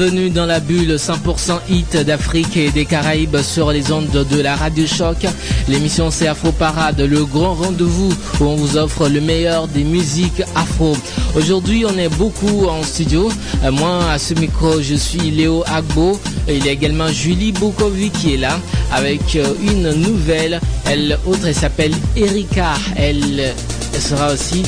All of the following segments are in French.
Bienvenue dans la bulle 100% hit d'Afrique et des Caraïbes sur les ondes de la Radio Choc. L'émission c'est Afro Parade, le grand rendez-vous où on vous offre le meilleur des musiques afro. Aujourd'hui, on est beaucoup en studio. Euh, moi, à ce micro, je suis Léo Agbo. Il y a également Julie Bokovi qui est là avec euh, une nouvelle. Elle autre, elle s'appelle Erika. Elle sera aussi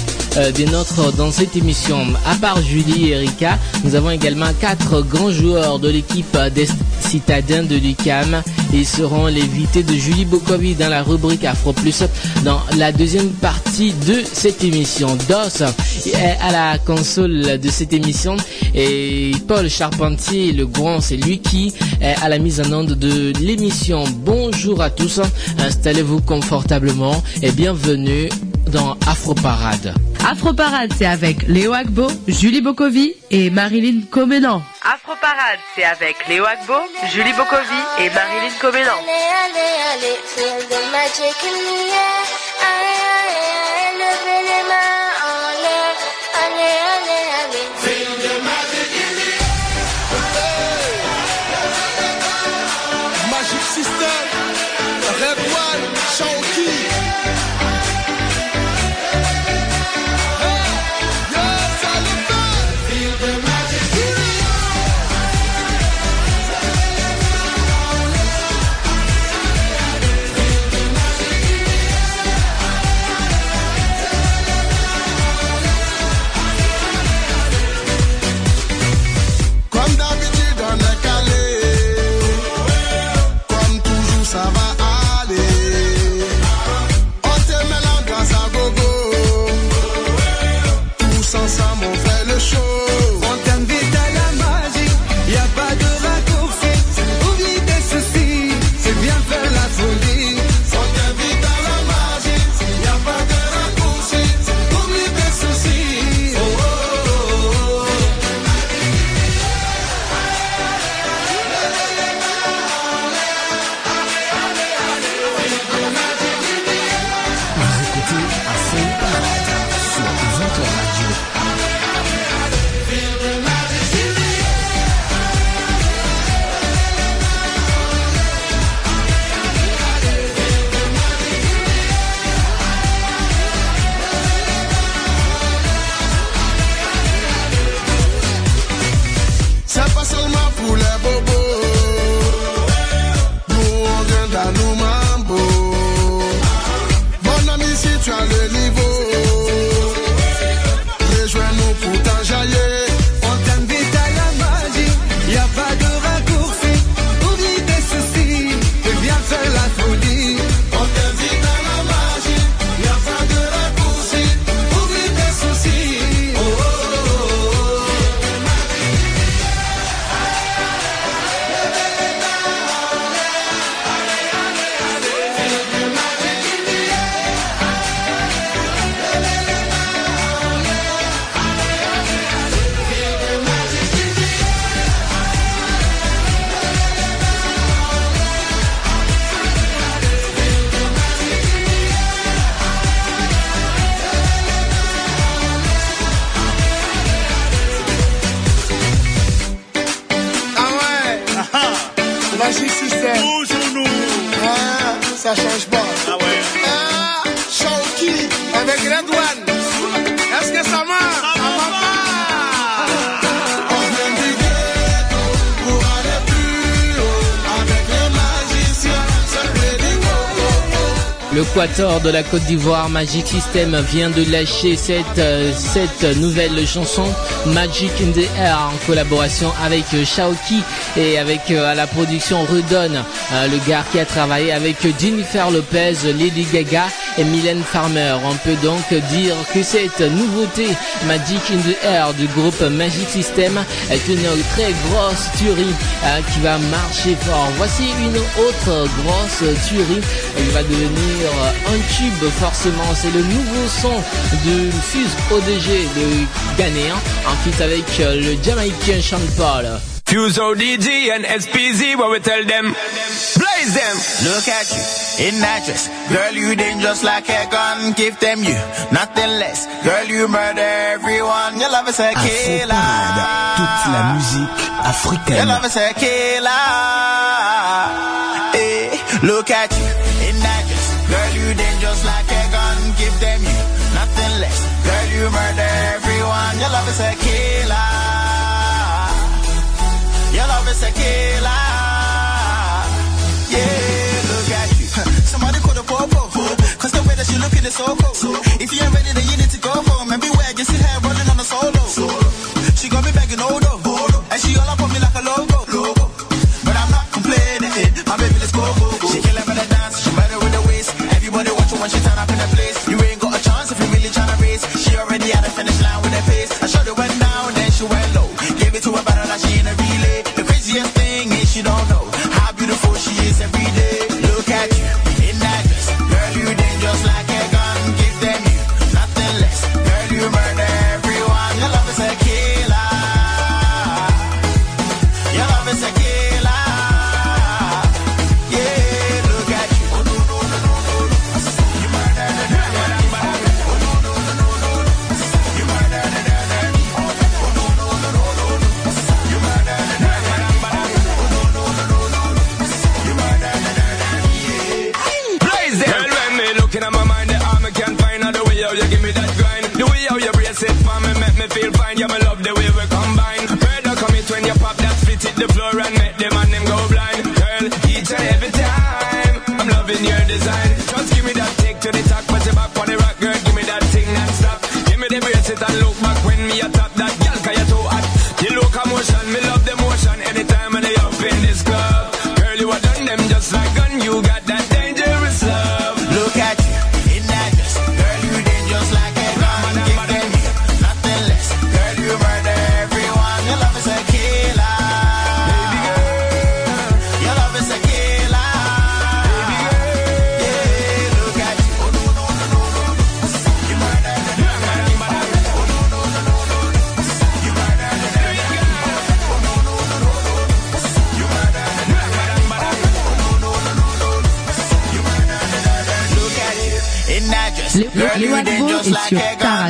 des nôtres dans cette émission. À part Julie et Erika, nous avons également quatre grands joueurs de l'équipe des citadins de l'UCAM. Ils seront l'invité de Julie Bokovi dans la rubrique Afro Plus dans la deuxième partie de cette émission. DOS est à la console de cette émission et Paul Charpentier, le grand, c'est lui qui est à la mise en onde de l'émission. Bonjour à tous, installez-vous confortablement et bienvenue dans Afro Parade. Afro Parade, c'est avec Léo Agbo, Julie Bokovi et Marilyn Comenan. Afro Parade, c'est avec Léo Agbo, Julie Bokovi et Marilyn Comenan. Magic de la Côte d'Ivoire, Magic System, vient de lâcher cette, euh, nouvelle chanson, Magic in the Air, en collaboration avec euh, Shaoki et avec euh, la production Rudon, euh, le gars qui a travaillé avec Jennifer Lopez, Lady Gaga et Mylène Farmer. On peut donc dire que cette nouveauté, Magic in the Air du groupe Magic System, est une très grosse tuerie euh, qui va marcher fort. Voici une autre grosse tuerie. Elle va devenir un tube forcément. C'est le nouveau son de Fuse ODG, le Ghanéen, en fit avec le Jamaïcain Sean Paul. Fuse ODG and SPZ, what we tell them? Blaze them! Look at you in that dress. Girl, you dangerous eh, like a gun. Give them you nothing less. Girl, you murder everyone. Your love is a killer. Parade, toute la musique Your love is a killer. Hey, look at you in that dress. Girl, you dangerous like a gun. Give them you nothing less. Girl, you murder everyone. Your love is a killer. Your love is a killer. Yeah, look at you. Somebody call the popo. Cause the way that she looking is so cool. If you ain't ready, then you need to go home. And beware, you see her running on a solo.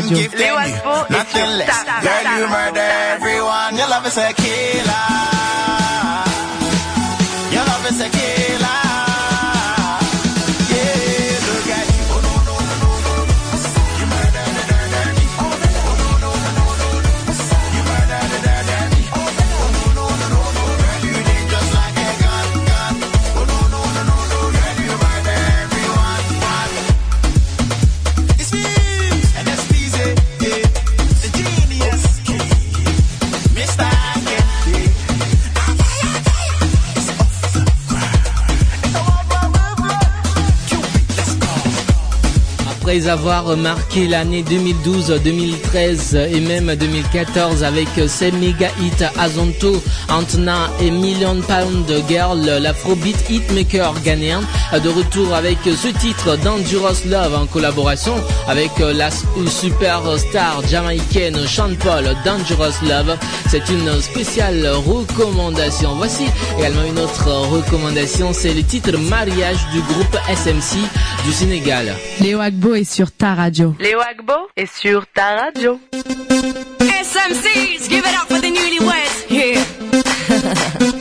Radio. Give Les them you Wagbo est nothing sur less. ta- ta- Girl, ta- you ta- murder everyone. Your love is a killer. Avoir marqué l'année 2012, 2013 et même 2014 avec ses méga hits Azonto, Antna et Million Pound Girl, l'afrobeat hitmaker ghanéen, de retour avec ce titre Dangerous Love en collaboration avec la superstar jamaïcaine Sean Paul, Dangerous Love. C'est une spéciale recommandation. Voici également une autre recommandation, c'est le titre Mariage du groupe SMC du Sénégal. Léo Agbo est sur ta radio. Léo Agbo est sur ta radio. SMCs, give it up for the newlyweds. Yeah. Ha.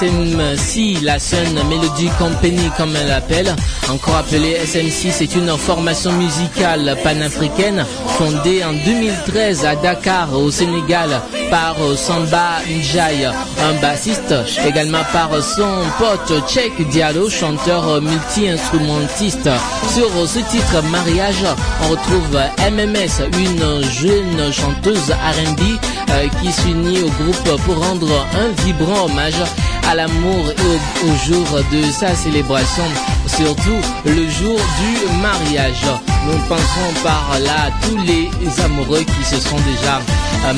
SMC, la Sun Melody Company comme elle l'appelle, encore appelée SMC, c'est une formation musicale panafricaine fondée en 2013 à Dakar, au Sénégal, par Samba Njai, un bassiste, également par son pote Cheikh Diallo, chanteur multi-instrumentiste. Sur ce titre Mariage, on retrouve MMS, une jeune chanteuse R&B euh, qui s'unit au groupe pour rendre un vibrant hommage à l'amour et au, jour de sa célébration, surtout le jour du mariage. Nous penserons par là tous les amoureux qui se sont déjà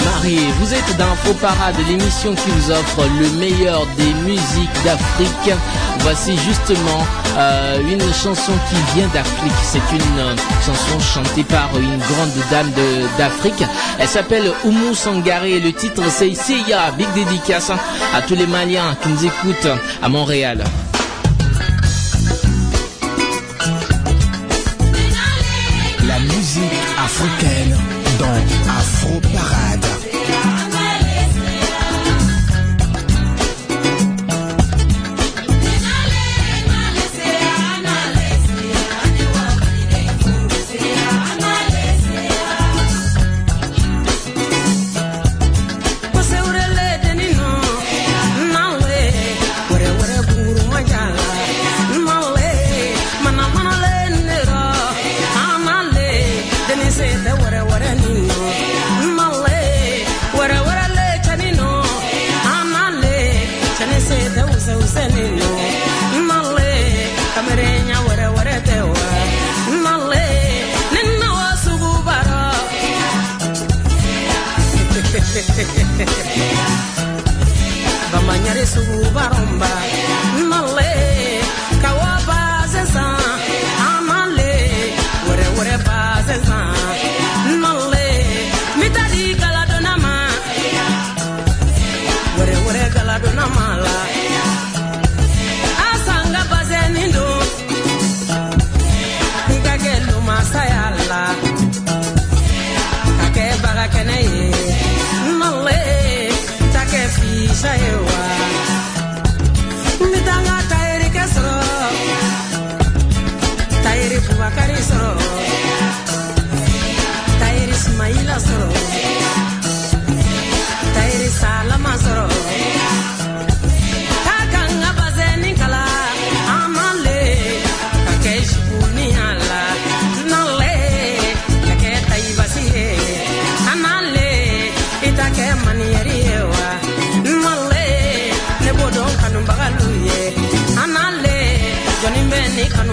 mariés. Vous êtes dans Faux Parade, l'émission qui vous offre le meilleur des musiques d'Afrique. Voici justement euh, une chanson qui vient d'Afrique. C'est une euh, chanson chantée par une grande dame d'Afrique. Elle s'appelle Oumou Sangare et le titre c'est Seya. Big dédicace à tous les Maliens qui nous écoutent à Montréal. La musique africaine dans Afro Parade.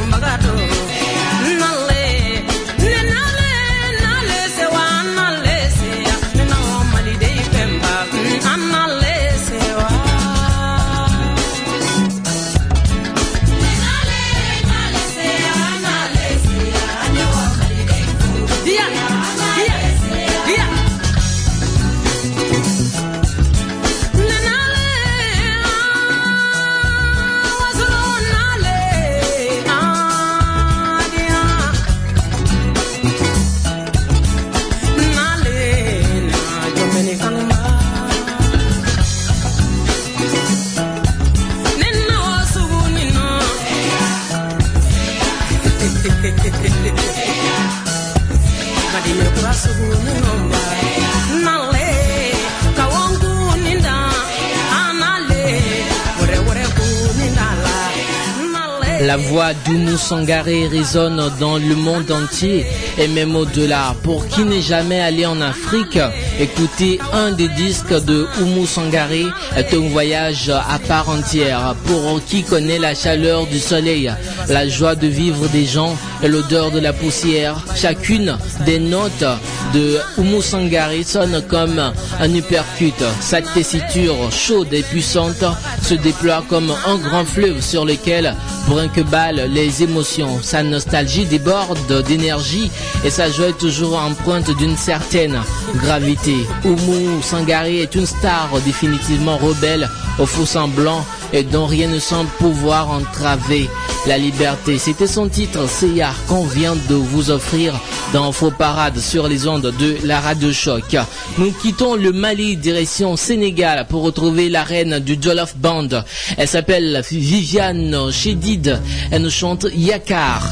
rumba d'Oumou Sangaré résonne dans le monde entier et même au-delà. Pour qui n'est jamais allé en Afrique, écouter un des disques de Oumou Sangaré est un voyage à part entière. Pour qui connaît la chaleur du soleil, la joie de vivre des gens et l'odeur de la poussière, chacune des notes de Oumou Sangaré sonne comme un uppercut. Sa tessiture chaude et puissante se déploie comme un grand fleuve sur lequel brun que balle les émotions. Sa nostalgie déborde d'énergie et sa joie est toujours empreinte d'une certaine gravité. Oumou Sangaré est une star définitivement rebelle, au faux semblant et dont rien ne semble pouvoir entraver la liberté. C'était son titre, Seyar, qu'on vient de vous offrir dans Faux Parade sur les ondes de la Radio Choc. Nous quittons le Mali direction Sénégal pour retrouver la reine du Jollof Band. Elle s'appelle Viviane Chédid. Elle nous chante Yakar.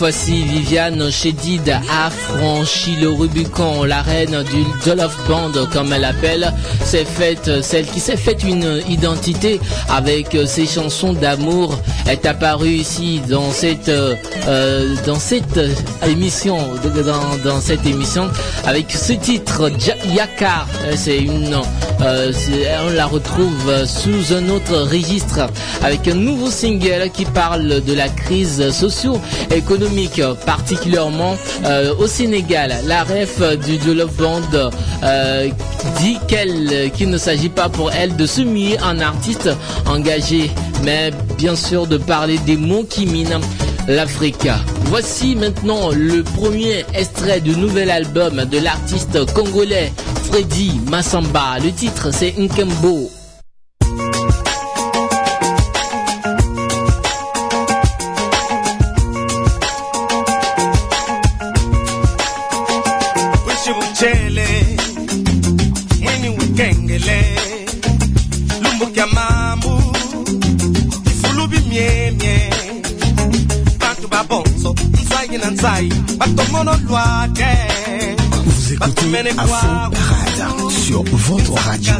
Fois-ci, Viviane Chédid a franchi le Rubicon. La reine du Jollof Band, comme elle l'appelle, s'est faite, celle qui s'est faite une identité avec ses chansons d'amour, est apparue ici dans cette, euh, dans cette émission, dans, dans cette émission, avec ce titre, Yakar. Euh, C'est une, euh, on la retrouve sous un autre registre avec un nouveau single qui parle de la crise socio-économique, particulièrement euh, au Sénégal. La ref du Jollof Band euh, dit qu'elle, qu'il ne s'agit pas pour elle de se en artiste engagé, mais bien sûr de parler des mots qui minent l'Afrique. Voici maintenant le premier extrait du nouvel album de l'artiste congolais Freddy Massamba. Le titre c'est Nkembo. Nzai batongono lwake. Vous écoutez Afro Parade sur votre radio.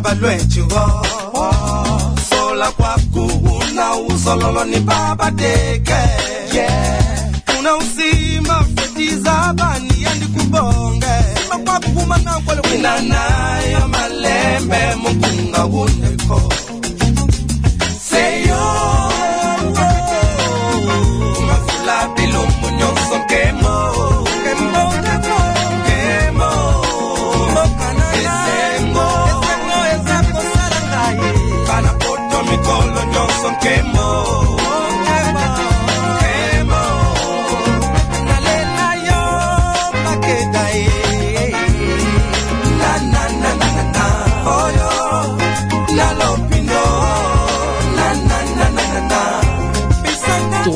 baba lwethu oh sola kwakuula uzololo ni baba deke yeah. Una usima fetiza bani andi kubonge makwaku andikubonge makwakuvuma nakwalo kwinanayo malembe mukunga kunekho.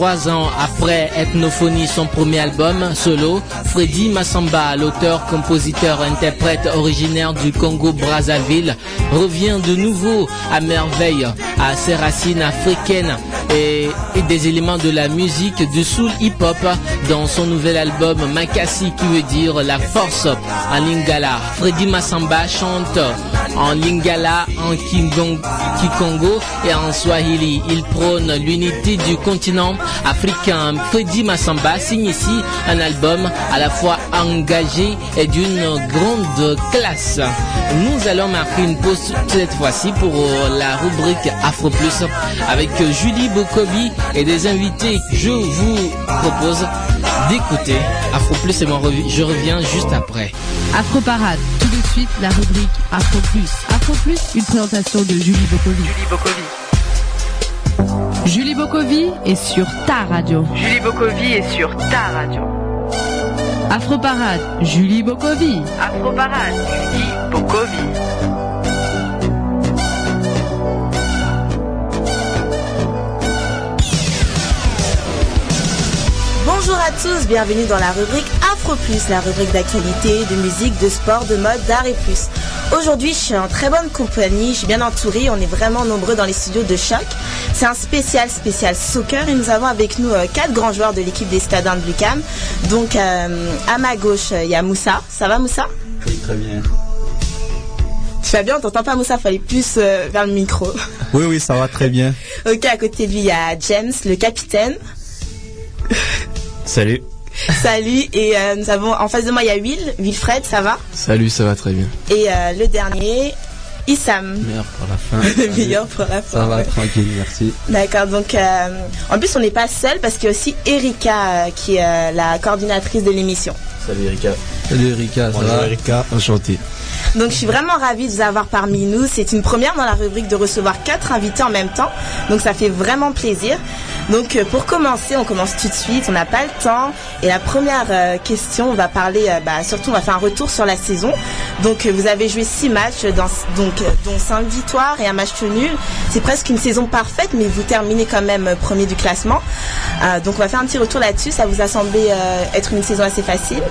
Trois ans après Ethnophonie, son premier album solo, Freddy Massamba, l'auteur, compositeur, interprète originaire du Congo-Brazzaville, revient de nouveau à merveille à ses racines africaines et, des éléments de la musique du soul hip-hop dans son nouvel album Makasi qui veut dire la force en lingala. Freddy Massamba chante en lingala, en kikongo et en swahili. Il prône l'unité du continent africain. Freddy Massamba signe ici un album à la fois engagé et d'une grande classe. Nous allons marquer une pause cette fois-ci pour la rubrique Afro Plus avec Julie Bokovi et des invités. Je vous propose d'écouter Afro Plus et je reviens juste après. Afro Parade, de suite la rubrique Afro Plus. Afro Plus, une présentation de Julie Bokovi. Julie Bokovi. Julie Bokovi est sur ta radio. Julie Bokovi est sur ta radio. Afro Parade, Julie Bokovi. Afro Parade, Julie Bokovi. À tous, bienvenue dans la rubrique Afro Plus, la rubrique d'actualité, de musique, de sport, de mode, d'art et plus. Aujourd'hui, je suis en très bonne compagnie, je suis bien entourée, on est vraiment nombreux dans les studios de Choc. C'est un spécial, spécial soccer et nous avons avec nous euh, quatre grands joueurs de l'équipe des Stadins de Lucam. Donc, euh, à ma gauche, euh, il y a Moussa. Ça va Moussa? Oui, très bien. Tu vas bien, on t'entend pas Moussa, fallait plus euh, vers le micro. Oui, oui, ça va très bien. ok, à côté de lui, il y a James, le capitaine. Salut. Salut, et euh, nous avons en face de moi, il y a Will, Wilfred, ça va? Salut, ça va très bien. Et euh, le dernier, Issam. Meilleur pour la fin. Le meilleur pour la fin. Ça va, ouais. tranquille, merci. D'accord, donc euh, en plus on n'est pas seul parce qu'il y a aussi Erika euh, qui est euh, la coordinatrice de l'émission. Salut Erika. Salut Erika, ça Bonjour va? Erika. Enchanté. Donc je suis vraiment ravie de vous avoir parmi nous. C'est une première dans la rubrique de recevoir quatre invités en même temps. Donc ça fait vraiment plaisir. Donc euh, pour commencer, on commence tout de suite. On n'a pas le temps. Et la première euh, question, on va parler, euh, bah, surtout on va faire un retour sur la saison. Donc vous avez joué six matchs, donc dont cinq victoires et un match nul. C'est presque une saison parfaite, mais vous terminez quand même premier du classement. Donc on va faire un petit retour là-dessus. Ça vous a semblé être une saison assez facile?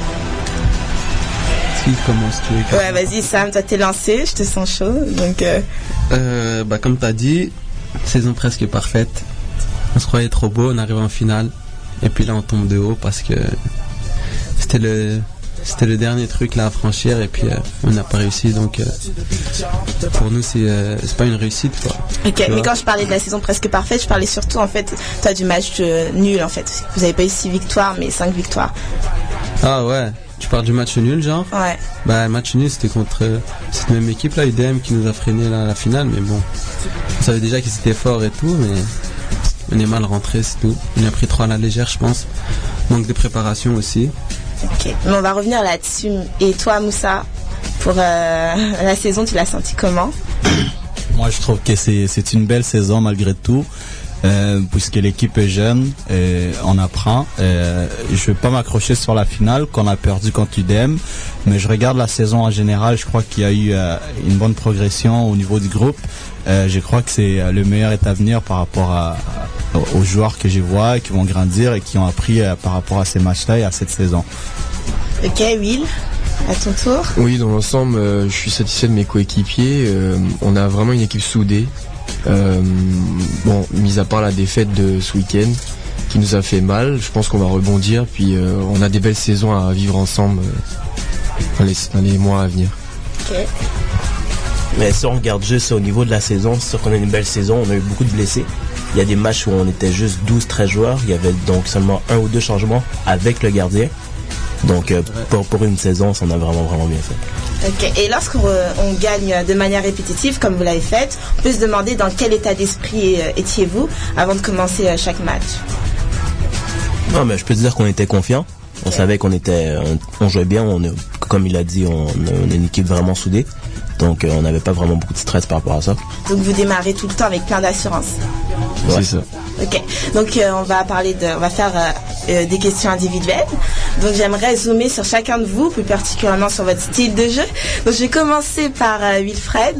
Qui commence tu es Ouais, vas-y Sam, toi t'es lancé, je te sens chaud. Donc euh, Euh, bah, comme tu as dit, saison presque parfaite. On se croyait trop beau, on arrive en finale. Et puis là, on tombe de haut parce que c'était le, c'était le dernier truc là à franchir. Et puis euh, on n'a pas réussi. Donc euh, pour nous, c'est, euh, c'est pas une réussite. Quoi. Ok, mais quand je parlais de la saison presque parfaite, je parlais surtout en fait, toi du match euh, nul en fait. Vous avez pas eu 6 victoires, mais 5 victoires. Ah ouais, tu parles du match nul, genre Ouais. Bah, le match nul, c'était contre euh, cette même équipe là, UDM, qui nous a freiné là, à la finale. Mais bon, on savait déjà qu'ils étaient forts et tout, mais on est mal rentré, c'est tout. On a pris 3 à la légère, je pense. Manque de préparation aussi. Ok, mais on va revenir là-dessus. Et toi, Moussa, pour euh, la saison, tu l'as senti comment? Moi, je trouve que c'est c'est une belle saison malgré tout, euh, puisque l'équipe est jeune, et on apprend. Euh, je vais pas m'accrocher sur la finale qu'on a perdu contre UDM, mais je regarde la saison en général. Je crois qu'il y a eu euh, une bonne progression au niveau du groupe. Euh, je crois que c'est euh, le meilleur est à venir par rapport à, aux- aux joueurs que je vois, qui vont grandir et qui ont appris euh, par rapport à ces matchs-là et à cette saison. Ok, Will, à ton tour. Oui, dans l'ensemble, euh, je suis satisfait de mes coéquipiers. Euh, on a vraiment une équipe soudée. Euh, bon, mis à part la défaite de ce week-end qui nous a fait mal, je pense qu'on va rebondir. Puis euh, on a des belles saisons à vivre ensemble euh, dans, les, dans les mois à venir. Mais si on regarde juste au niveau de la saison, c'est sûr qu'on a une belle saison, on a eu beaucoup de blessés. Il y a des matchs où on était juste 12-13 joueurs, il y avait donc seulement un ou deux changements avec le gardien. Donc euh, pour, pour une saison, ça on a vraiment vraiment bien fait. Ok. Et lorsqu'on euh, on gagne de manière répétitive, comme vous l'avez fait, on peut se demander dans quel état d'esprit euh, étiez-vous avant de commencer euh, chaque match? Non, mais je peux te dire qu'on était confiants. On savait qu'on était, on, on jouait bien. On est, comme il a dit, on, on est une équipe vraiment soudée. Donc, euh, on n'avait pas vraiment beaucoup de stress par rapport à ça. Donc vous démarrez tout le temps avec plein d'assurance. C'est ça. Ok, donc euh, on va parler de, on va faire euh, euh, des questions individuelles. Donc j'aimerais zoomer sur chacun de vous, plus particulièrement sur votre style de jeu. Donc je vais commencer par euh, Wilfred.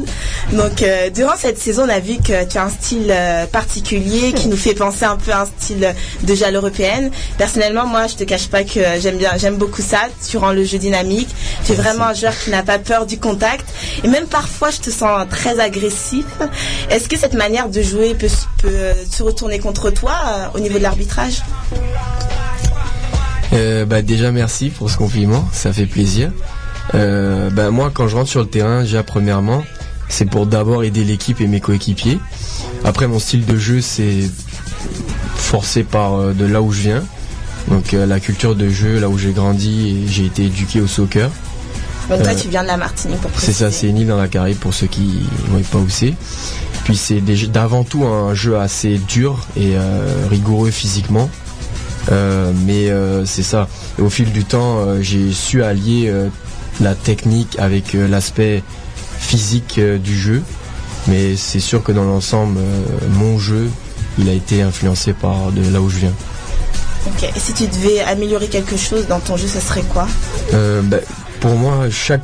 Donc euh, durant cette saison, on a vu que tu as un style particulier qui nous fait penser un peu à un style de jeu à l'européenne. Personnellement, moi, je te cache pas que j'aime bien, j'aime beaucoup ça. Tu rends le jeu dynamique. Tu es vraiment un joueur qui n'a pas peur du contact. Et même parfois, je te sens très agressif. Est-ce que cette manière de jouer peut, se retourner contre toi au niveau de l'arbitrage? Euh, bah déjà merci pour ce compliment, ça fait plaisir. Euh, bah moi quand je rentre sur le terrain, déjà premièrement, c'est pour d'abord aider l'équipe et mes coéquipiers. Après mon style de jeu c'est forcé par euh, de là où je viens. Donc la culture de jeu, là où j'ai grandi et j'ai été éduqué au soccer. Donc toi, tu viens de la Martinique pour C'est ça, c'est une île dans la Caraïbe pour ceux qui ne voient pas où c'est. Puis c'est d'avant tout un jeu assez dur et rigoureux physiquement. Euh, mais euh, c'est ça. Et au fil du temps, euh, j'ai su allier la technique avec l'aspect physique du jeu. Mais c'est sûr que dans l'ensemble, mon jeu, il a été influencé par de là où je viens. Ok. Et si tu devais améliorer quelque chose dans ton jeu, ce serait quoi? Euh, bah, pour moi, chaque,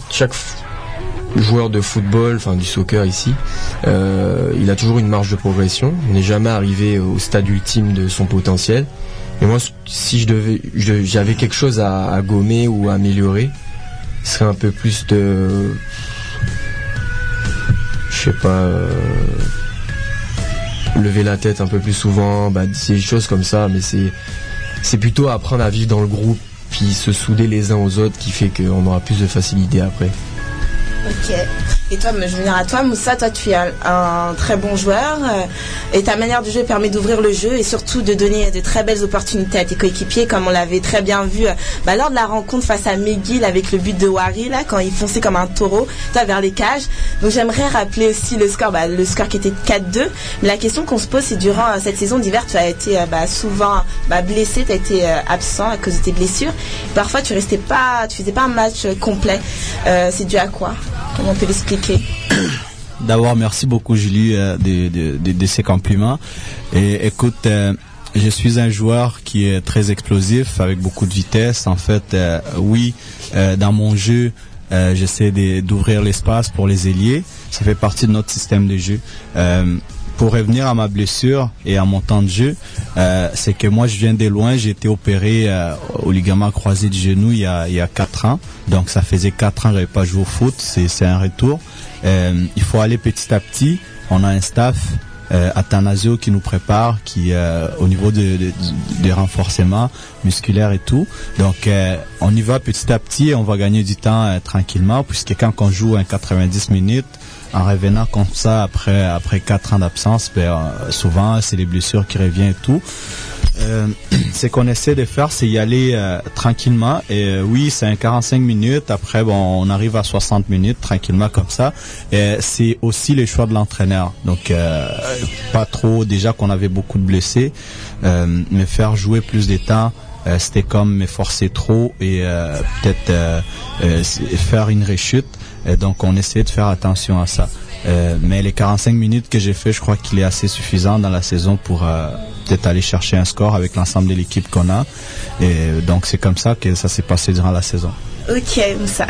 joueur de football, enfin du soccer ici, euh, il a toujours une marge de progression. On n'est jamais arrivé au stade ultime de son potentiel. Et moi, si je devais, j'avais quelque chose à, à gommer ou à améliorer, ce serait un peu plus de, je sais pas, euh, lever la tête un peu plus souvent, bah, c'est des choses comme ça, mais c'est, c'est plutôt apprendre à vivre dans le groupe, puis se souder les uns aux autres qui fait qu'on aura plus de facilité après. Ok. Et toi, je vais venir à toi, Moussa. Toi, tu es un, très bon joueur euh, et ta manière de jouer permet d'ouvrir le jeu et surtout de donner de très belles opportunités à tes coéquipiers, comme on l'avait très bien vu euh, bah, lors de la rencontre face à McGill avec le but de Wari là, quand il fonçait comme un taureau, toi vers les cages. Donc j'aimerais rappeler aussi le score, bah, le score qui était 4-2. Mais la question qu'on se pose, c'est durant euh, cette saison d'hiver, tu as été bah, souvent blessé, tu as été absent à cause de tes blessures. Parfois, tu restais pas, tu faisais pas un match complet. C'est dû à quoi? Comment on peut l'expliquer? D'abord, merci beaucoup Julie euh, de, de, ces compliments. Et écoute, euh, je suis un joueur qui est très explosif, avec beaucoup de vitesse. En fait, euh, oui, dans mon jeu, j'essaie d'ouvrir l'espace pour les ailiers. Ça fait partie de notre système de jeu. Pour revenir à ma blessure et à mon temps de jeu, c'est que moi je viens de loin, j'ai été opéré au ligament croisé du genou il y a il y a quatre ans. Donc ça faisait quatre ans que j'avais pas joué au foot, c'est un retour. Euh, il faut aller petit à petit. On a un staff euh, Athanasio qui nous prépare, qui euh, au niveau de, de- des renforcements musculaires et tout. Donc euh, on y va petit à petit et on va gagner du temps euh, tranquillement, puisque quand on joue un 90 minutes, en revenant comme ça après après quatre ans d'absence, ben, euh, souvent c'est les blessures qui reviennent et tout. Euh, ce qu'on essaie de faire, c'est y aller euh, tranquillement. Et euh, oui, c'est un 45 minutes. Après, bon, on arrive à 60 minutes tranquillement comme ça. C'est aussi les choix de l'entraîneur. Donc, pas trop. Déjà qu'on avait beaucoup de blessés, mais faire jouer plus de temps. c'était comme m'efforcer trop et peut-être faire une rechute. Donc on essaie de faire attention à ça. Mais les 45 minutes que j'ai fait, je crois qu'il est assez suffisant dans la saison pour peut-être aller chercher un score avec l'ensemble de l'équipe qu'on a. Et donc c'est comme ça que ça s'est passé durant la saison. Ok, Moussa.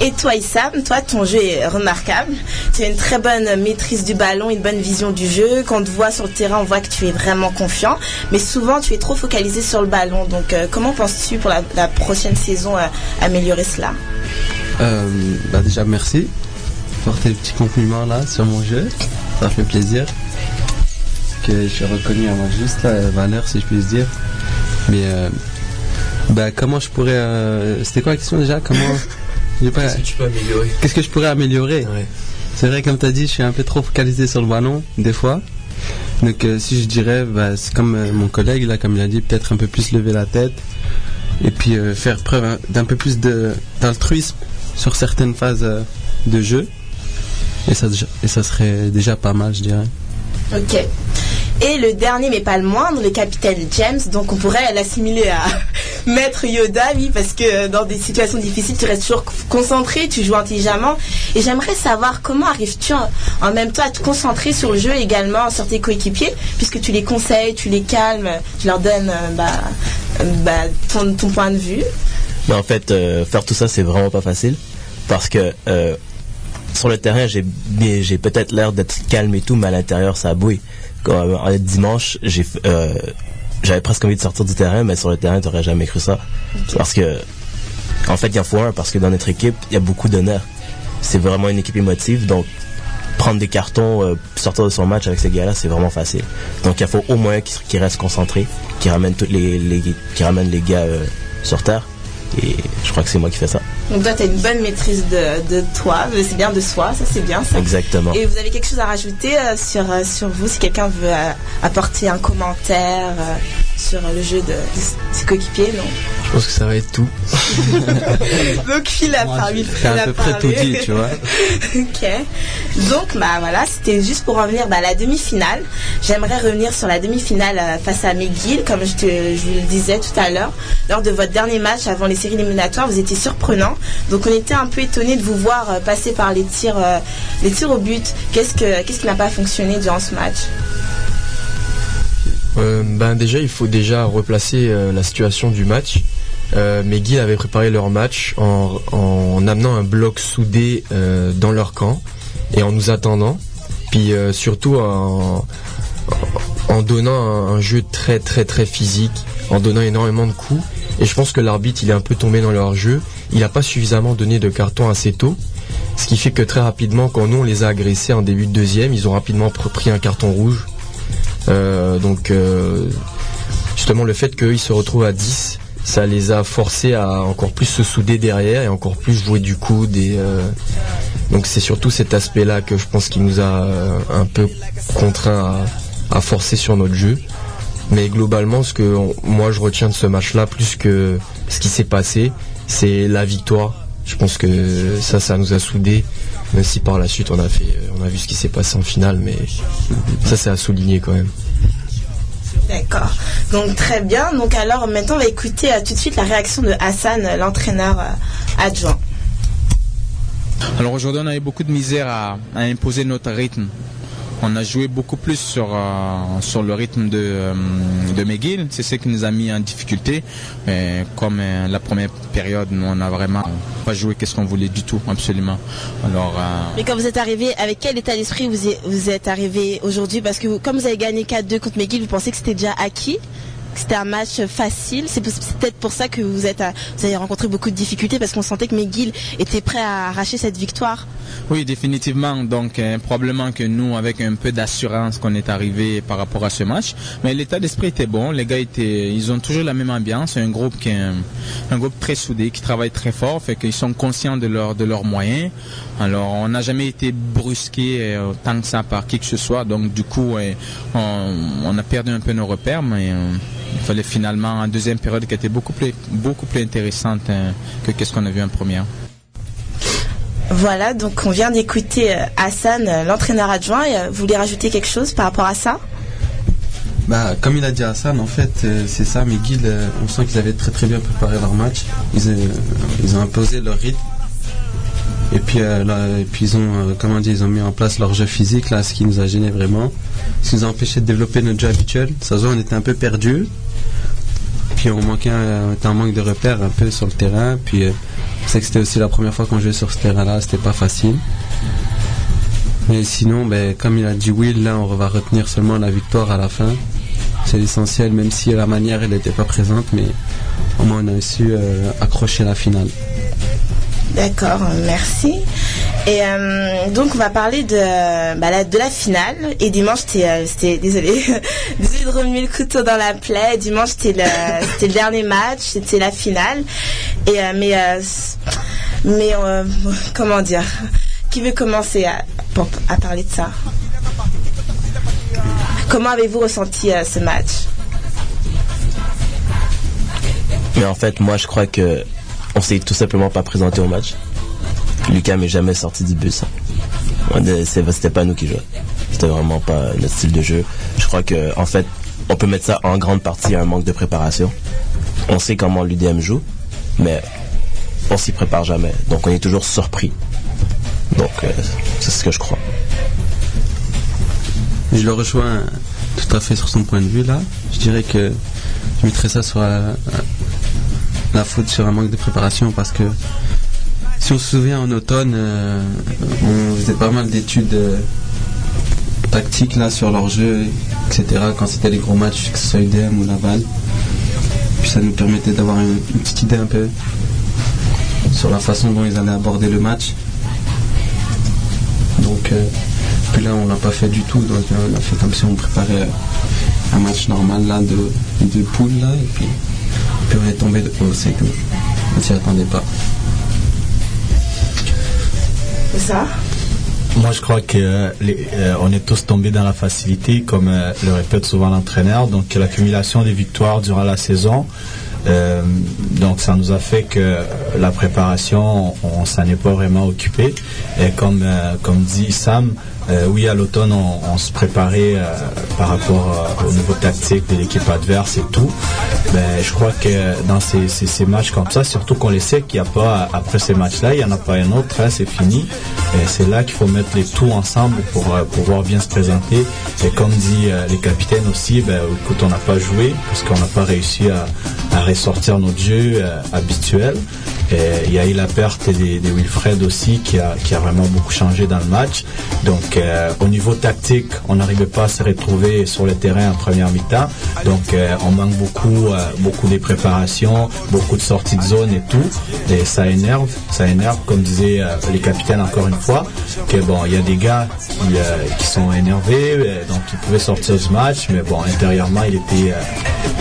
Et toi, Issam, toi, ton jeu est remarquable. Tu as une très bonne maîtrise du ballon, une bonne vision du jeu. Quand on te voit sur le terrain, on voit que tu es vraiment confiant. Mais souvent, tu es trop focalisé sur le ballon. Donc, euh, comment penses-tu pour la, la prochaine saison euh, améliorer cela? Euh, bah déjà merci pour tes petits compliments là sur mon jeu. Ça fait plaisir. Que je suis reconnu ma juste là, valeur si je puis dire. Mais euh, bah comment je pourrais euh, c'était quoi la question déjà? Comment j'ai pas- Qu'est-ce que tu peux améliorer? Qu'est-ce que je pourrais améliorer? C'est vrai, comme tu as dit, je suis un peu trop focalisé sur le ballon, des fois. Donc, euh, si je dirais, bah, c'est comme mon collègue, là, comme il a dit, peut-être un peu plus lever la tête. Et puis faire preuve hein, d'un peu plus d'altruisme sur certaines phases de jeu. Et ça, et ça serait déjà pas mal, je dirais. Ok. Et le dernier, mais pas le moindre, le capitaine James. Donc on pourrait l'assimiler à Maître Yoda, oui, parce que dans des situations difficiles, tu restes toujours concentré, tu joues intelligemment. Et j'aimerais savoir comment arrives-tu en, même temps à te concentrer sur le jeu également sur tes coéquipiers, puisque tu les conseilles, tu les calmes, tu leur donnes euh, bah, euh, bah, ton, point de vue. Mais en fait, euh, faire tout ça, c'est vraiment pas facile. Parce que sur le terrain, j'ai peut-être l'air d'être calme et tout, mais à l'intérieur, ça bouille. Comme, euh, dimanche, j'ai euh, j'avais presque envie de sortir du terrain, mais sur le terrain, t'aurais jamais cru ça. Parce que, en fait, il y en faut un, parce que dans notre équipe, il y a beaucoup d'honneur. C'est vraiment une équipe émotive, donc prendre des cartons, euh, sortir de son match avec ces gars-là, c'est vraiment facile. Donc il faut au moins qu'ils restent concentrés, qu'ils ramènent les, les, qu'ils ramènent les gars euh, sur terre. Et je crois que c'est moi qui fais ça. Donc toi, tu as une bonne maîtrise de, de toi, c'est bien de soi, ça c'est bien ça. Exactement. Et vous avez quelque chose à rajouter euh, sur, euh, sur vous, si quelqu'un veut euh, apporter un commentaire sur le jeu de, de ses coéquipiers, non? Pense que ça va être tout. Donc Phil a parlé. j'ai Phil à a peu près tout dit, tu vois. ok. Donc bah voilà, c'était juste pour revenir bah, à la demi-finale. J'aimerais revenir sur la demi-finale euh, face à McGill, comme je, te, je vous le disais tout à l'heure. Lors de votre dernier match avant les séries éliminatoires, vous étiez surprenant. Donc on était un peu étonné de vous voir euh, passer par les tirs, euh, les tirs au but. Qu'est-ce que qu'est-ce qui n'a pas fonctionné durant ce match? Euh, ben déjà, il faut déjà replacer euh, la situation du match. Euh, McGill avait préparé leur match en, en amenant un bloc soudé euh, dans leur camp et en nous attendant. Puis euh, surtout en, donnant un, jeu très très très physique, en donnant énormément de coups. Et je pense que l'arbitre il est un peu tombé dans leur jeu. Il n'a pas suffisamment donné de cartons assez tôt. Ce qui fait que très rapidement, quand nous on les a agressés en début de deuxième, ils ont rapidement pr- pris un carton rouge. Euh, donc justement le fait qu'ils se retrouvent à 10, ça les a forcés à encore plus se souder derrière et encore plus jouer du coude. Euh, donc c'est surtout cet aspect-là que je pense qui nous a euh, un peu contraint à, forcer sur notre jeu. Mais globalement, ce que moi je retiens de ce match-là, plus que ce qui s'est passé, c'est la victoire. Je pense que ça, ça nous a soudés. Même si par la suite on a a vu ce qui s'est passé en finale, mais ça c'est à souligner quand même. D'accord. Donc très bien. Donc alors maintenant on va écouter euh, tout de suite la réaction de Hassan, euh, l'entraîneur euh, adjoint. Alors aujourd'hui, on avait beaucoup de misère à, à imposer notre rythme. On a joué beaucoup plus sur, euh, le rythme de, euh. C'est ce qui nous a mis en difficulté. Comme euh, la première période, nous, on a vraiment pas joué qu'est-ce qu'on voulait du tout, absolument. Euh, Mais quand vous êtes arrivé, avec quel état d'esprit vous êtes, arrivé aujourd'hui? Parce que comme vous avez gagné 4-2 contre McGill, vous pensez que c'était déjà acquis? C'était un match facile. C'est peut-être pour ça que vous avez rencontré beaucoup de difficultés parce qu'on sentait que McGill était prêt à arracher cette victoire. Oui, définitivement. Donc, euh, probablement que nous, avec un peu d'assurance, qu'on est arrivé par rapport à ce match. Mais l'état d'esprit était bon. Les gars étaient, ils ont toujours la même ambiance. C'est un groupe qui un, groupe très soudé, qui travaille très fort, fait qu'ils sont conscients de leurs moyens. Alors, on n'a jamais été brusqué euh, tant que ça par qui que ce soit. Donc, du coup, euh, on, on a perdu un peu nos repères, mais euh, il fallait finalement en deuxième période qui était beaucoup plus beaucoup plus intéressante euh, que qu'est-ce qu'on a vu en première. Voilà, donc on vient d'écouter Hassan, l'entraîneur adjoint. Et, vous voulez rajouter quelque chose par rapport à ça? Bah, comme il a dit Hassan, en fait, euh, c'est ça, McGill, euh, on sent qu'ils avaient très très bien préparé leur match. Ils, euh, ils ont imposé leur rythme. Et puis, euh, là, puis ils ont, euh, comment dire, ils ont mis en place leur jeu physique, là, ce qui nous a gêné vraiment. Ce qui nous a empêché de développer notre jeu habituel. Ça se on était un peu perdus. Puis on manquait, on était en manque de repères un peu sur le terrain. Puis, euh, sais que c'était aussi la première fois qu'on jouait sur ce terrain-là, c'était pas facile. Mais sinon, ben, comme il a dit Will, là, on va retenir seulement la victoire à la fin. C'est l'essentiel, même si la manière, elle n'était pas présente, mais au moins, on a su accrocher la finale. D'accord, merci. Et euh, donc on va parler de, bah, la, de la finale. Et dimanche, c'était, euh, c'était désolé, désolé de remuer le couteau dans la plaie. Dimanche, c'était le, dernier match, c'était la finale. Et euh, mais, euh, mais comment dire qui veut commencer à, parler de ça? Comment avez-vous ressenti ce match? Mais en fait, moi, je crois que on s'est tout simplement pas présenté au match. Lucas m'est jamais sorti du bus. C'était pas nous qui jouions. C'était vraiment pas notre style de jeu. Je crois que, en fait, on peut mettre ça en grande partie à un manque de préparation. On sait comment l'UDM joue, mais on s'y prépare jamais. Donc, on est toujours surpris. Donc, euh, c'est ce que je crois. Je le rejoins tout à fait sur son point de vue là. Je dirais que je mettrais ça sur la, la faute sur un manque de préparation parce que si on se souvient en automne, euh, on faisait pas mal d'études euh, tactiques là sur leur jeu, etc. Quand c'était les gros matchs, que ce soit UDM ou Laval. Puis ça nous permettait d'avoir une, petite idée un peu sur la façon dont ils allaient aborder le match. Donc, euh, puis là, on l'a pas fait du tout. Donc, on a fait comme si on préparait un match normal là de, de poule là, et puis, puis on est tombé de haut. C'est que on s'y attendait pas. Ça? Moi, je crois que euh, les- euh, on est tous tombés dans la facilité, comme euh, le répète souvent l'entraîneur. Donc, l'accumulation des victoires durant la saison. euh, donc, ça nous a fait que la préparation, on, on s'en est pas vraiment occupé. Et comme euh, comme dit Sam, euh, oui, à l'automne, on, se préparait euh, par rapport euh, au niveau tactique de l'équipe adverse et tout. Mais je crois que dans ces, matchs comme ça, surtout qu'on les sait qu'il n'y a pas, après ces matchs-là, il n'y en a pas un autre, hein, c'est fini. C'est là qu'il faut mettre les tout ensemble pour pouvoir bien se présenter. Et comme dit les capitaines aussi, ben, écoute, on n'a pas joué parce qu'on n'a pas réussi à, à ressortir notre jeu euh, habituel. Et il y a eu la perte des, Wilfred aussi qui a, qui a vraiment beaucoup changé dans le match. Donc euh, au niveau tactique, on n'arrivait pas à se retrouver sur le terrain en première mi-temps. Donc euh, on manque beaucoup, euh, beaucoup des préparations, beaucoup de sorties de zone et tout. Et ça énerve, ça énerve, comme disaient euh, les capitaines encore une fois, que bon, il y a des gars qui, sont énervés, donc ils pouvaient sortir du match, mais bon, intérieurement, il était,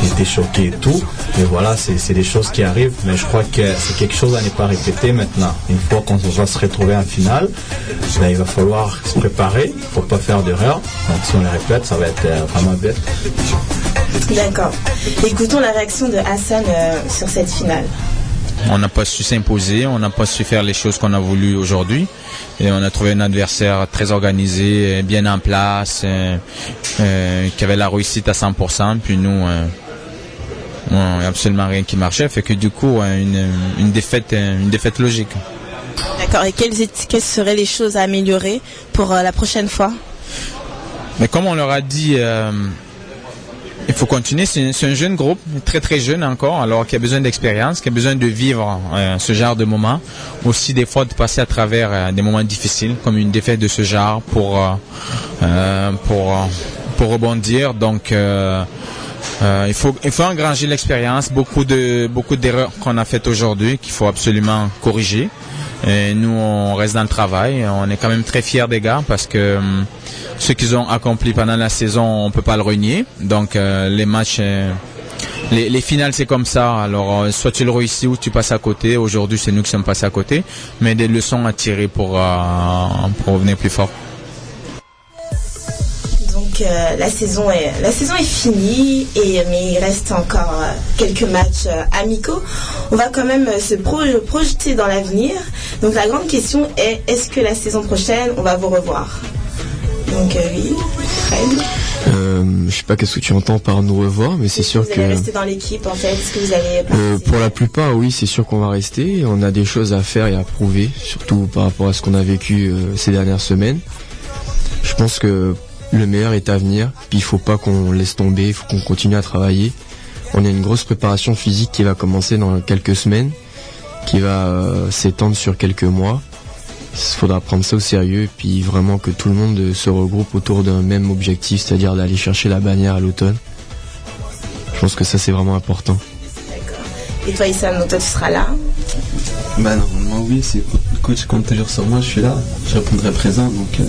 il était choqué et tout. Mais voilà, c'est c'est des choses qui arrivent, mais je crois que c'est quelque chose à ne pas répéter maintenant. Une fois qu'on va se retrouver en finale, ben, il va falloir se préparer pour pas faire d'erreur. Donc si on les répète, ça va être euh, vraiment bête. D'accord. Écoutons la réaction de Hassan euh, sur cette finale. On n'a pas su s'imposer, on n'a pas su faire les choses qu'on a voulu aujourd'hui. Et on a trouvé un adversaire très organisé, euh, bien en place, euh, euh, qui avait la réussite à 100%. Puis nous, il n'y a absolument rien qui marchait. Fait que du coup, une, une défaite, une défaite logique. D'accord. Et quelles, quelles seraient les choses à améliorer pour euh, la prochaine fois? Mais comme on leur a dit, euh, il faut continuer. C'est un jeune groupe, très très jeune encore, alors qui a besoin d'expérience, qui a besoin de vivre euh, ce genre de moments. Aussi des fois de passer à travers euh, des moments difficiles, comme une défaite de ce genre, pour pour pour rebondir. Donc euh, il faut il faut engranger l'expérience. Beaucoup de beaucoup d'erreurs qu'on a faites aujourd'hui qu'il faut absolument corriger. Nous, on reste dans le travail. On est quand même très fiers des gars parce que hum, ce qu'ils ont accompli pendant la saison, on peut pas le renier. Donc, euh, les matchs, euh, les, les finales, c'est comme ça. Alors, soit tu le réussis ou tu passes à côté. Aujourd'hui, c'est nous qui sommes passés à côté. Mais des leçons à tirer pour revenir plus fort. Euh, la saison est la saison est finie et mais il reste encore euh, quelques matchs euh, amicaux. On va quand même euh, se pro- projeter dans l'avenir. Donc la grande question est est-ce que la saison prochaine on va vous revoir? Donc oui, Fred, Euh, je sais pas qu'est-ce que tu entends par nous revoir, mais c'est sûr vous que allez rester dans l'équipe en fait? Est-ce que vous allez euh, pour la plupart, oui, c'est sûr qu'on va rester. On a des choses à faire et à prouver, surtout par rapport à ce qu'on a vécu euh, ces dernières semaines. Je pense que le meilleur est à venir. Puis il faut pas qu'on laisse tomber, il faut qu'on continue à travailler. On a une grosse préparation physique qui va commencer dans quelques semaines, qui va euh, s'étendre sur quelques mois. Il faudra prendre ça au sérieux et puis vraiment que tout le monde se regroupe autour d'un même objectif, c'est-à-dire d'aller chercher la bannière à l'automne. Je pense que ça c'est vraiment important. Et toi Issam, toi tu seras là? Bah normalement oui, c'est le coach compte toujours sur moi, je suis là, je répondrai présent. Donc euh,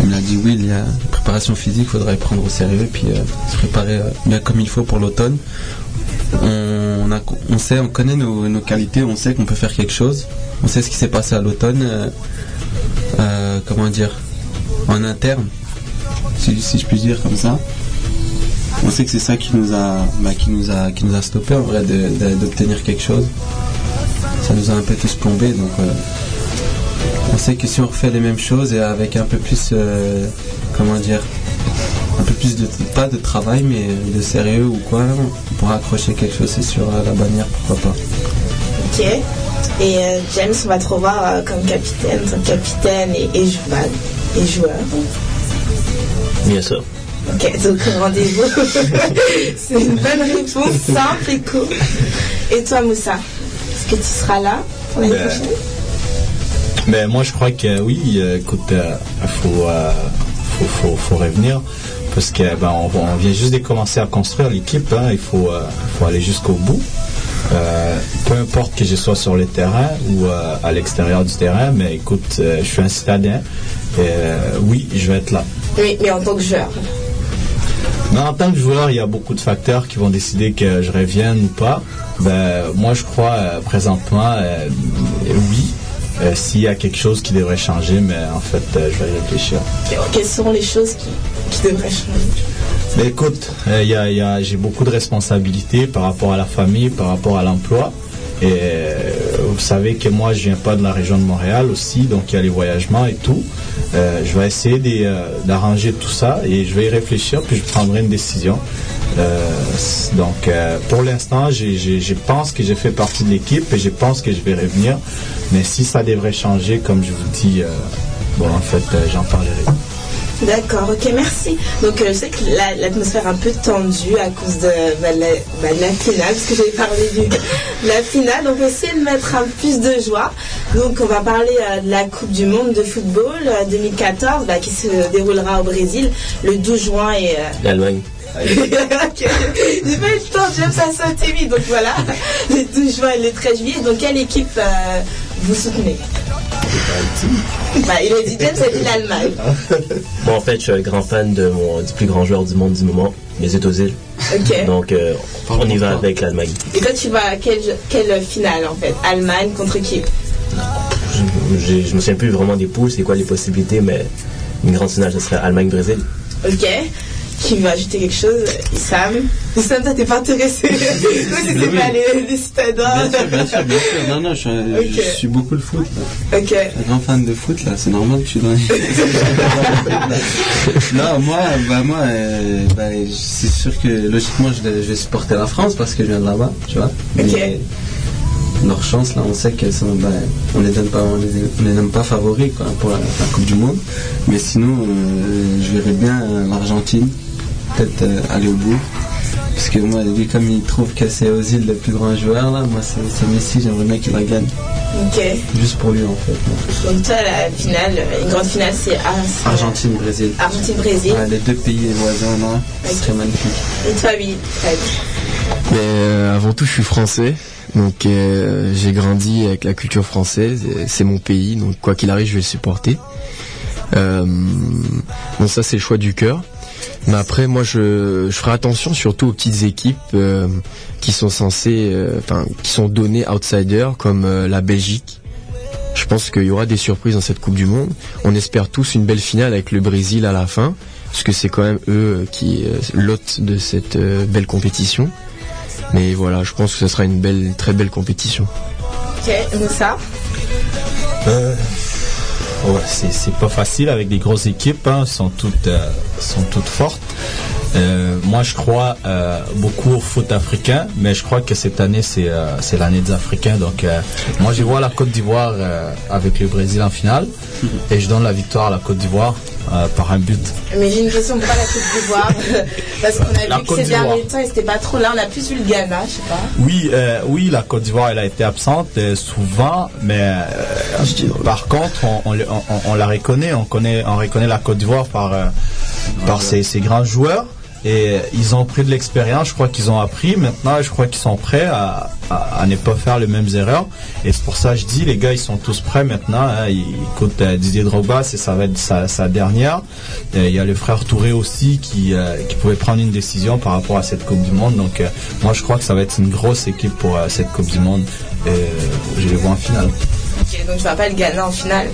il m'a dit oui, il y a préparation physique, faudrait prendre au sérieux puis euh, se préparer euh, bien comme il faut pour l'automne. On, on sait, on connaît nos, nos qualités, on sait qu'on peut faire quelque chose. On sait ce qui s'est passé à l'automne. euh, comment dire, en interne, si, si je puis dire comme ça. On sait que c'est ça qui nous a, bah, qui nous a, qui nous a stoppé en vrai d'obtenir quelque chose. Ça nous a un peu tous plombé, donc on sait que si on refait les mêmes choses et avec un peu plus, comment dire, un peu plus de, pas de travail, mais de sérieux ou quoi, on pourra accrocher quelque chose, c'est à la bannière, pourquoi pas. Ok. Et euh, James, on va te revoir euh, comme capitaine, comme capitaine et, et, joueur, et joueur. Bien sûr. Ok, donc rendez-vous. C'est une bonne réponse, simple et cool. Et toi, Moussa, est-ce que tu seras là pour l'année Ben, prochaine? Mais moi, je crois que oui, euh, écoute, il faut, euh, faut, faut, faut revenir. Parce que ben, on, vient juste de commencer à construire l'équipe. hein, il faut, euh, faut aller jusqu'au bout. Euh, peu importe que je sois sur le terrain ou euh, à l'extérieur du terrain, mais écoute, je suis un citadin. Et, oui, je vais être là. Oui, mais en tant que joueur. Mais en tant que joueur, il y a beaucoup de facteurs qui vont décider que je revienne ou pas. Ben, moi, je crois présentement, oui, euh, s'il y a quelque chose qui devrait changer, mais en fait, euh, je vais y réfléchir. Quelles seront les choses qui, qui devraient changer? Mais écoute, euh, y a- y a- j'ai beaucoup de responsabilités par rapport à la famille, par rapport à l'emploi. Et vous savez que moi, je viens pas de la région de Montréal aussi, donc il y a les voyagements et tout. Je vais essayer d'arranger tout ça et je vais y réfléchir, puis je prendrai une décision. Euh, donc, euh, pour l'instant, je pense que j'ai fait partie de l'équipe et je pense que je vais revenir. Mais si ça devrait changer, comme je vous dis, euh, bon, en fait, euh, j'en parlerai. D'accord, ok, merci. Donc, euh, je sais que la- l'atmosphère est un peu tendue à cause de, bah, la, bah, la finale, parce que j'avais parlé du- de la finale. Donc, essayer de mettre un peu plus de joie. Donc, on va parler euh, de la Coupe du Monde de football euh, 2014, bah, qui se déroulera au Brésil le 12 juin et. euh, L'Allemagne. J'ai pas eu le temps, j'aime ça sauter vite. Donc voilà, les 12 juin et le 13 juillet. Donc quelle équipe euh, vous soutenez? Bah, Il a dit James, a dit l'Allemagne. Bon, en fait, je suis un grand fan de mon, du plus grand joueur du monde du moment, Mesut Ozil. Ok. Donc, euh, on y va avec l'Allemagne. Et toi, tu vas à quelle, quelle finale en fait? Allemagne contre qui? Je, je, je me souviens plus vraiment des poules, c'est quoi les possibilités, mais une grande finale, ce serait Allemagne-Brésil. Ok. Qui veut ajouter quelque chose Issam Issam, toi, t'es pas intéressé Toi, pas les, les citadins. Bien sûr, bien sûr, bien sûr. Non, non, je, Ok. je suis beaucoup le foot. là. Ok. Un grand fan de foot, là, c'est normal que je suis dans les... non, moi, bah, moi euh, bah, c'est sûr que logiquement, je vais, je vais supporter la France parce que je viens de là-bas, tu vois. Mais leur chance, là, on sait qu'elles sont, bah, on les donne pas, on les, on les donne pas favoris, quoi, pour la, la Coupe du Monde. Mais sinon, euh, je verrais bien euh, l'Argentine, peut-être euh, aller au bout. Parce que moi, lui, comme il trouve que c'est Ozil le plus grand joueur, là, moi, c'est Messi, j'aimerais bien qu'il la gagne. Ok. Juste pour lui, en fait. Donc toi, la finale, une grande finale, c'est Ar- c'est Argentine-Brésil. Argentine-Brésil. Ouais, les deux pays voisins, là, ce serait magnifique. Et toi, oui, Fred Mais euh, avant tout, je suis français. Donc euh, j'ai grandi avec la culture française. C'est mon pays. Donc quoi qu'il arrive, je vais le supporter. Euh, bon, ça c'est le choix du cœur. Mais après, moi, je, je ferai attention surtout aux petites équipes euh, qui sont censées, euh, enfin, qui sont données outsiders comme euh, la Belgique. Je pense qu'il y aura des surprises dans cette Coupe du Monde. On espère tous une belle finale avec le Brésil à la fin, parce que c'est quand même eux qui euh, l'hôte de cette euh, belle compétition. Mais voilà, je pense que ce sera une belle, très belle compétition. Ok, Moussa? Euh, c'est pas facile avec des grosses équipes, hein, euh, sont toutes fortes. Euh, moi, je crois euh, beaucoup au foot africain, mais je crois que cette année c'est euh, c'est l'année des Africains. Donc, euh, moi, je vois la Côte d'Ivoire euh, avec le Brésil en finale, et je donne la victoire à la Côte d'Ivoire euh, par un but. Mais j'ai une question, pourquoi la Côte d'Ivoire Parce qu'on a La vu que ces derniers temps, ils n'étaient pas trop là. On a plus vu le Ghana, je sais pas. Oui, euh, oui, la Côte d'Ivoire, elle a été absente euh, souvent, mais euh, par contre, on, on le- on- on la reconnaît, on connaît, on reconnaît la Côte d'Ivoire par euh, par ses, ses grands joueurs. Et ils ont pris de l'expérience, je crois qu'ils ont appris. Maintenant, je crois qu'ils sont prêts à, ne pas faire les mêmes erreurs. Et c'est pour ça que je dis, les gars, ils sont tous prêts maintenant. hein. Écoute, euh, Didier Drogba, ça va être sa, dernière. Il y a le frère Touré aussi qui, euh, qui pouvait prendre une décision par rapport à cette Coupe du Monde. Donc, euh, moi, je crois que ça va être une grosse équipe pour cette Coupe du Monde. Je les vois en finale. Donc tu vas pas le Ghana en finale.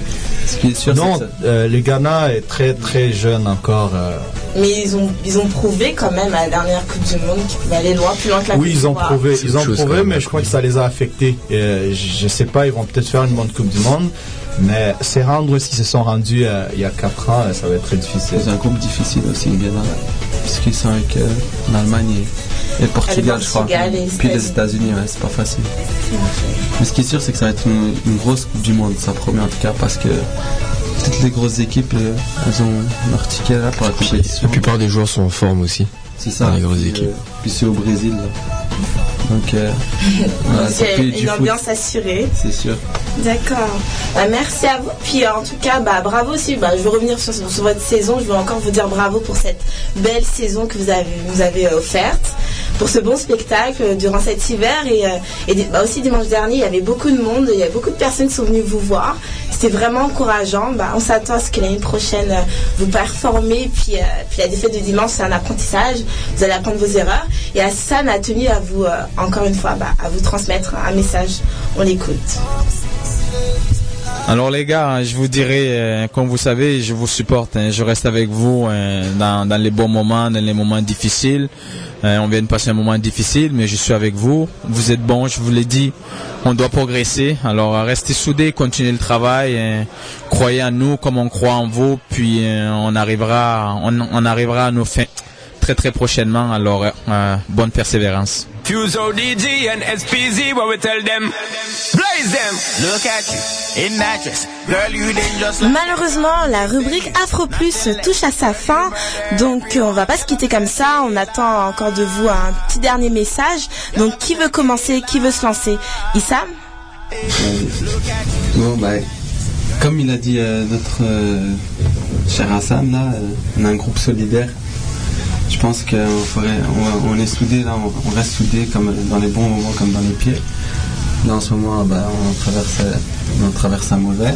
Ce qui est sûr, non, euh, le Ghana est très très jeune encore. euh. Mais ils ont, ils ont prouvé quand même à la dernière Coupe du Monde qu'ils pouvaient aller loin, plus loin que la Oui, ils ont prouvé, C'est ils ont prouvé, mais je crois que ça les a affectés. Euh, je je sais pas, ils vont peut-être faire une bonne Coupe du Monde, mais se rendre où ils se sont rendus euh, il y a 4 ans, ça va être très difficile. C'est un groupe difficile aussi, le Ghana. Puisqu'ils sont avec euh, l'Allemagne et, et le Portugal, je crois. Portugal et Puis les États-Unis, ouais, c'est pas facile. Mais ce qui est sûr, c'est que ça va être une, une grosse du Monde, ça promet en tout cas, parce que toutes les grosses équipes, euh, elles ont leur ticket là pour la compétition. La plupart des joueurs sont en forme aussi. C'est ça. Les grosses Puis, équipes. euh, puis c'est au Brésil. là. Donc, euh, voilà, C'est fait une foot, ambiance assurée. C'est sûr. D'accord. Bah, merci à vous. Puis euh, en tout cas, bah, bravo aussi. Bah, je veux revenir sur, sur votre saison. Je veux encore vous dire bravo pour cette belle saison que vous avez, vous avez euh, offerte. Pour ce bon spectacle euh, durant cet hiver. Et, euh, bah, aussi dimanche dernier, il y avait beaucoup de monde. Il y a beaucoup de personnes qui sont venues vous voir. C'était vraiment encourageant. Bah, on s'attend à ce que l'année prochaine, euh, vous performez. Puis, puis la défaite de dimanche, c'est un apprentissage. Vous allez apprendre vos erreurs. Et Hassan a tenu à vous, encore une fois, bah, à vous transmettre un message. On l'écoute. Alors les gars, je vous dirais, euh, comme vous savez, je vous supporte. hein. je reste avec vous euh, dans, les bons moments, dans les moments difficiles. Euh, on vient de passer un moment difficile, mais je suis avec vous. Vous êtes bons, je vous l'ai dit. On doit progresser. Alors restez soudés, continuez le travail. euh, croyez en nous comme on croit en vous. Puis on arrivera, on arrivera à nos fins très très prochainement. Alors euh, euh, bonne persévérance. Fuse ODG and SPZ, what we tell them. Blaze them. Look at you in that dress. Girl, you dangerous. Malheureusement, la rubrique Afro Plus touche à sa fin, donc euh, on va pas se quitter comme ça. On attend encore de vous un petit dernier message. Donc, qui veut commencer Qui veut se lancer? Issam Bon, bah, comme il a dit euh, notre euh, cher Hassan, là, euh, on a un groupe solidaire. Je pense qu'on est soudés, là, on, reste soudés comme dans les bons moments comme dans les pires. Là, en ce moment, bah, on, traverse, euh, on traverse un mauvais.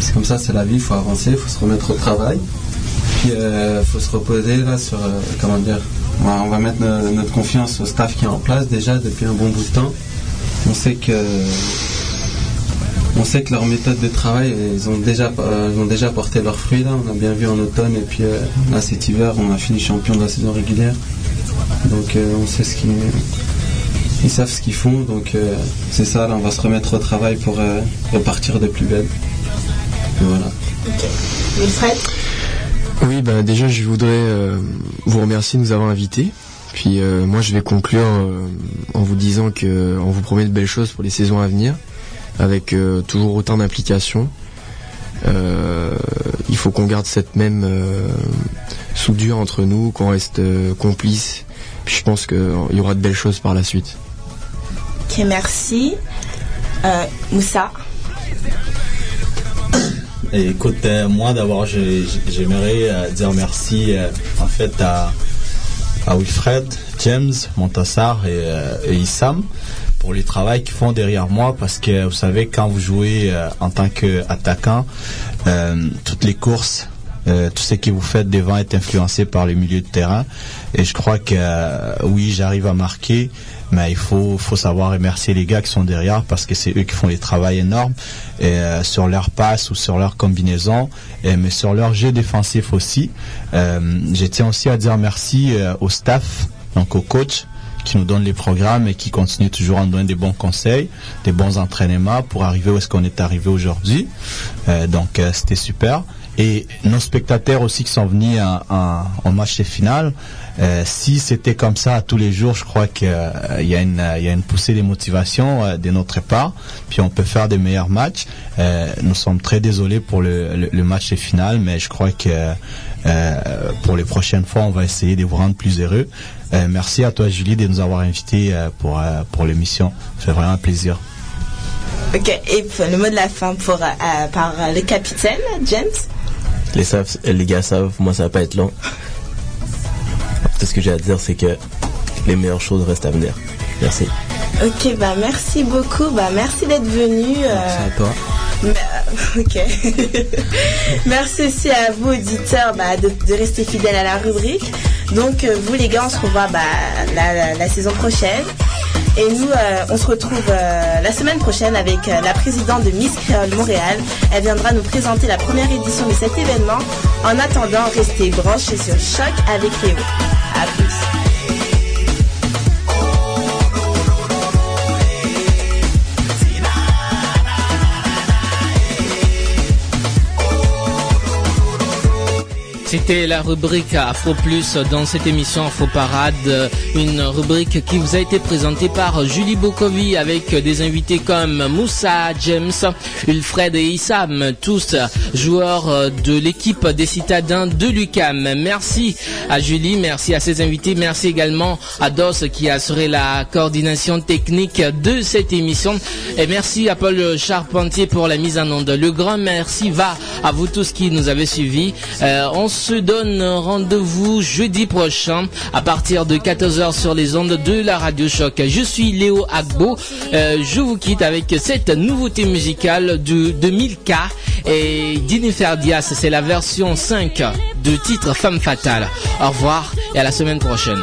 C'est comme ça, c'est la vie, il faut avancer, il faut se remettre au travail. Puis, il faut se reposer, là, sur, euh, comment dire, on va, mettre no- notre confiance au staff qui est en place déjà depuis un bon bout de temps. On sait que on sait que leur méthode de travail, ils ont déjà, euh, ils ont déjà porté leurs fruits là. On a bien vu en automne et puis euh, là cet hiver, on a fini champion de la saison régulière. Donc euh, on sait ce qu'ils, ils savent ce qu'ils font. Donc euh, c'est ça. Là, on va se remettre au travail pour euh, repartir de plus belle. Et voilà. Wilfred? Oui, ben déjà, je voudrais euh, vous remercier de nous avoir invités. Puis euh, moi, je vais conclure euh, en vous disant que on vous promet de belles choses pour les saisons à venir, avec euh, toujours autant d'implication. Euh, il faut qu'on garde cette même euh, soudure entre nous, qu'on reste euh, complices. Puis je pense qu'il y aura de belles choses par la suite. Ok, merci. Euh, Moussa Et écoute, euh, moi d'abord, j'ai- j'ai- j'aimerais euh, dire merci euh, en fait à, à Wilfred, James, Montassar et, euh, et Issam pour le travail qu'ils font derrière moi parce que vous savez, quand vous jouez euh, en tant qu'attaquant, euh, toutes les courses, euh, tout ce que vous faites devant est influencé par le milieu de terrain. Et je crois que oui, j'arrive à marquer, mais il faut, faut savoir remercier les gars qui sont derrière parce que c'est eux qui font les travails énormes et, sur leur passe ou sur leur combinaison, et, mais sur leur jeu défensif aussi. Je tiens aussi à dire merci au staff, donc au coach qui nous donne les programmes et qui continue toujours à nous donner des bons conseils, des bons entraînements pour arriver où est-ce qu'on est arrivé aujourd'hui. Euh, donc euh, c'était super. Et nos spectateurs aussi qui sont venus en, match de finale, euh, si c'était comme ça tous les jours, je crois qu'il y, a une, y a une poussée de motivation euh, de notre part, puis on peut faire des meilleurs matchs. Nous sommes très désolés pour le, le- match de finale, mais je crois que pour les prochaines fois, on va essayer de vous rendre plus heureux. Euh, merci à toi Julie de nous avoir invités euh, pour, euh, pour l'émission. C'est vraiment un plaisir. Ok, et le mot de la fin pour, par le capitaine, James? Les, savent- les gars savent, moi ça va pas être long. Tout ce que j'ai à dire, c'est que les meilleures choses restent à venir. Merci. Ok, bah merci beaucoup, bah merci d'être venu. Merci à toi. ok. merci aussi à vous auditeurs bah, de, rester fidèles à la rubrique. Donc euh, vous les gars, on se revoit bah, la, saison prochaine. Et nous, euh, on se retrouve euh, la semaine prochaine avec la présidente de Miss Créole Montréal. Elle viendra nous présenter la première édition de cet événement. En attendant, restez branchés sur Choc avec Léo. À plus. C'était la rubrique Afro Plus dans cette émission Afro Parade, une rubrique qui vous a été présentée par Julie Bokovi avec des invités comme Moussa James, Ulfred et Issam, tous joueurs de l'équipe des citadins de l'UCAM. Merci à Julie, merci à ses invités, merci également à Dos qui a assuré la coordination technique de cette émission et merci à Paul Charpentier pour la mise en onde. Le grand merci va à vous tous qui nous avez suivis. Euh, donne rendez-vous jeudi prochain à partir de 14h sur les ondes de la Radio Choc. Je suis Léo Agbo. Euh, je vous quitte avec cette nouveauté musicale de, de Milka et Jennifer Diaz. C'est la version 5 du titre Femme Fatale. Au revoir et à la semaine prochaine.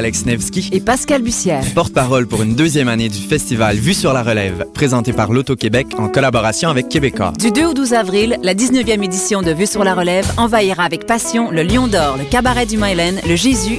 Alex Nevsky et Pascal Bussière, porte-parole pour une deuxième année du festival Vue sur la relève, présenté par l'Auto-Québec en collaboration avec Québécois. Du 2 au 12 avril, la 19e édition de Vue sur la relève envahira avec passion le Lion d'Or, le Cabaret du Mylen, le Jésus